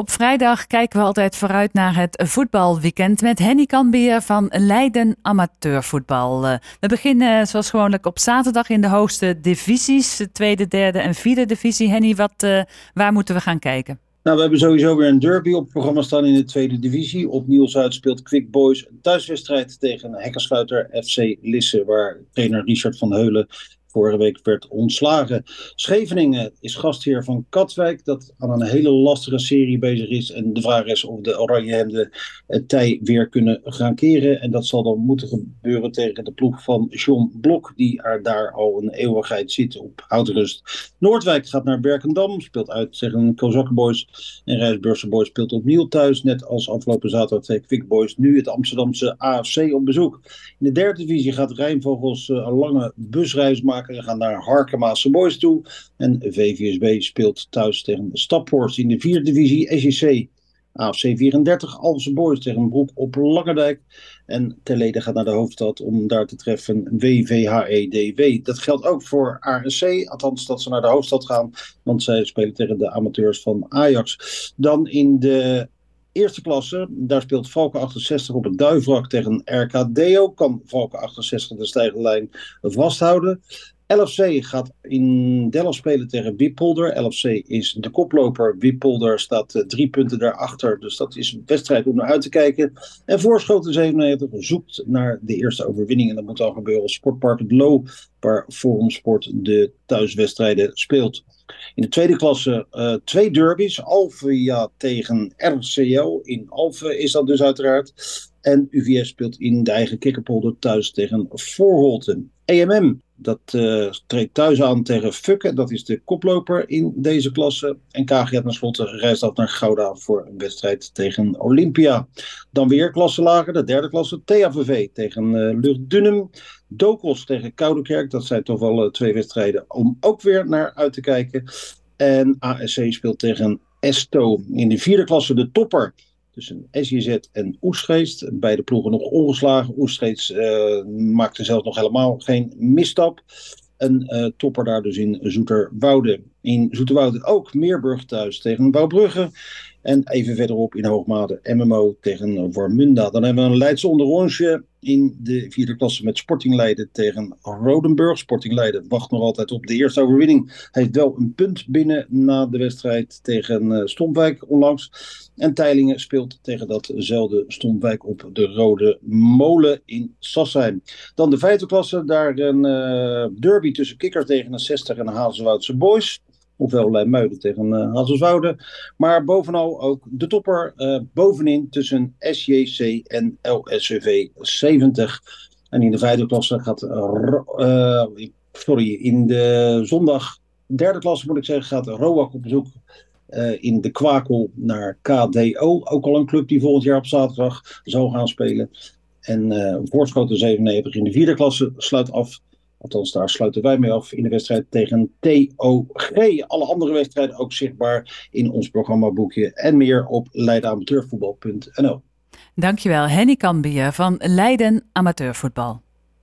Op vrijdag kijken we altijd vooruit naar het voetbalweekend met Henny Kanbeer van Leiden Amateurvoetbal. Eh, we beginnen zoals gewoonlijk op zaterdag in de hoogste divisies, de tweede, derde en vierde divisie. Henny, wat, uh, waar moeten we gaan kijken? Nou, we hebben sowieso weer een derby op het programma staan in de tweede divisie. Op Nieuws speelt Quick Boys een thuiswedstrijd tegen hekkersluiter FC Lisse, waar trainer Richard van Heulen vorige week werd ontslagen. Scheveningen is gastheer van Katwijk, dat aan een hele lastige serie bezig is. En de vraag is of de Oranjehemden het tij weer kunnen gaan keren. En dat zal dan moeten gebeuren tegen de ploeg van John Blok, die er daar al een eeuwigheid zit op houtrust. Noordwijk gaat naar Berkendam, speelt uit tegen Kozakken Boys. En Rijsburgse Boys speelt opnieuw thuis, net als afgelopen zaterdag tegen Quick Boys. Nu het Amsterdamse AFC op bezoek. In de derde divisie gaat Rijnvogels eh, een lange busreis maken we gaan naar Harkemaanse Boys toe. En VVSB speelt thuis tegen Staphorst in de vierde divisie. SEC AFC 34, Alphense Boys tegen Broek op Langendijk. En Terlede gaat naar de hoofdstad om daar te treffen WVHEDW. Dat geldt ook voor ARC, althans dat ze naar de hoofdstad gaan. Want zij spelen tegen de amateurs van Ajax. Dan in de eerste klasse, daar speelt Valken 68 op het duivrak tegen RKDO. Kan Valken 68 de stijgende lijn vasthouden. LFC gaat in Delft spelen tegen Wippolder. LFC is de koploper. Wippolder staat uh, drie punten daarachter. Dus dat is een wedstrijd om naar uit te kijken. En Voorschoten 97 zoekt naar de eerste overwinning. En dat moet dan gebeuren op Sportpark het Loo. Waar Forum Sport de thuiswedstrijden speelt. In de tweede klasse uh, twee derbies. Alvia tegen RCL. In Alphen is dat dus uiteraard. En UVS speelt in de eigen kikkerpolder thuis tegen Voorholten. EMM dat uh, treedt thuis aan tegen Fukke. Dat is de koploper in deze klasse. En KG had tenslotte gereisd af naar Gouda voor een wedstrijd tegen Olympia. Dan weer klasse lager, de derde klasse. TAVV tegen uh, Luchtdunum. Dokos tegen Koudekerk. Dat zijn toch wel uh, twee wedstrijden om ook weer naar uit te kijken. En ASC speelt tegen Esto. In de vierde klasse de topper tussen SJZ en Oestgeest. Beide ploegen nog ongeslagen. Oestgeest uh, maakte zelfs nog helemaal geen misstap. Een uh, topper daar dus in Zoeterwoude. In Zoeterwoude ook Meerburg thuis tegen Bouwbrugge. En even verderop in Hoogmade MMO tegen Wormunda. Dan hebben we een Leidse onderrondje in de vierde klasse met Sporting Leiden tegen Rodenburg. Sporting Leiden wacht nog altijd op de eerste overwinning. Hij heeft wel een punt binnen na de wedstrijd tegen uh, Stompwijk onlangs. En Teilingen speelt tegen datzelfde Stompwijk op de Rode Molen in Sassheim. Dan de vijfde klasse, daar een uh, derby tussen Kikker tegen een 60 en Hazelwoudse Boys. Ofwel Muiden tegen uh, Hazerswoude. Maar bovenal ook de topper uh, bovenin tussen SJC en LSVV 70. En in de vijfde klasse gaat. Sorry, in de zondag derde klasse moet ik zeggen, gaat Roak op bezoek in de Kwakel naar KDO. Ook al een club die volgend jaar op zaterdag zal gaan spelen. En Voorschoten 97 in de vierde klasse sluit af Althans, daar sluiten wij mee af in de wedstrijd tegen TOG. Alle andere wedstrijden ook zichtbaar in ons programmaboekje en meer op leidenamateurvoetbal.nl. Dankjewel, Henny Kambier van Leiden Amateurvoetbal.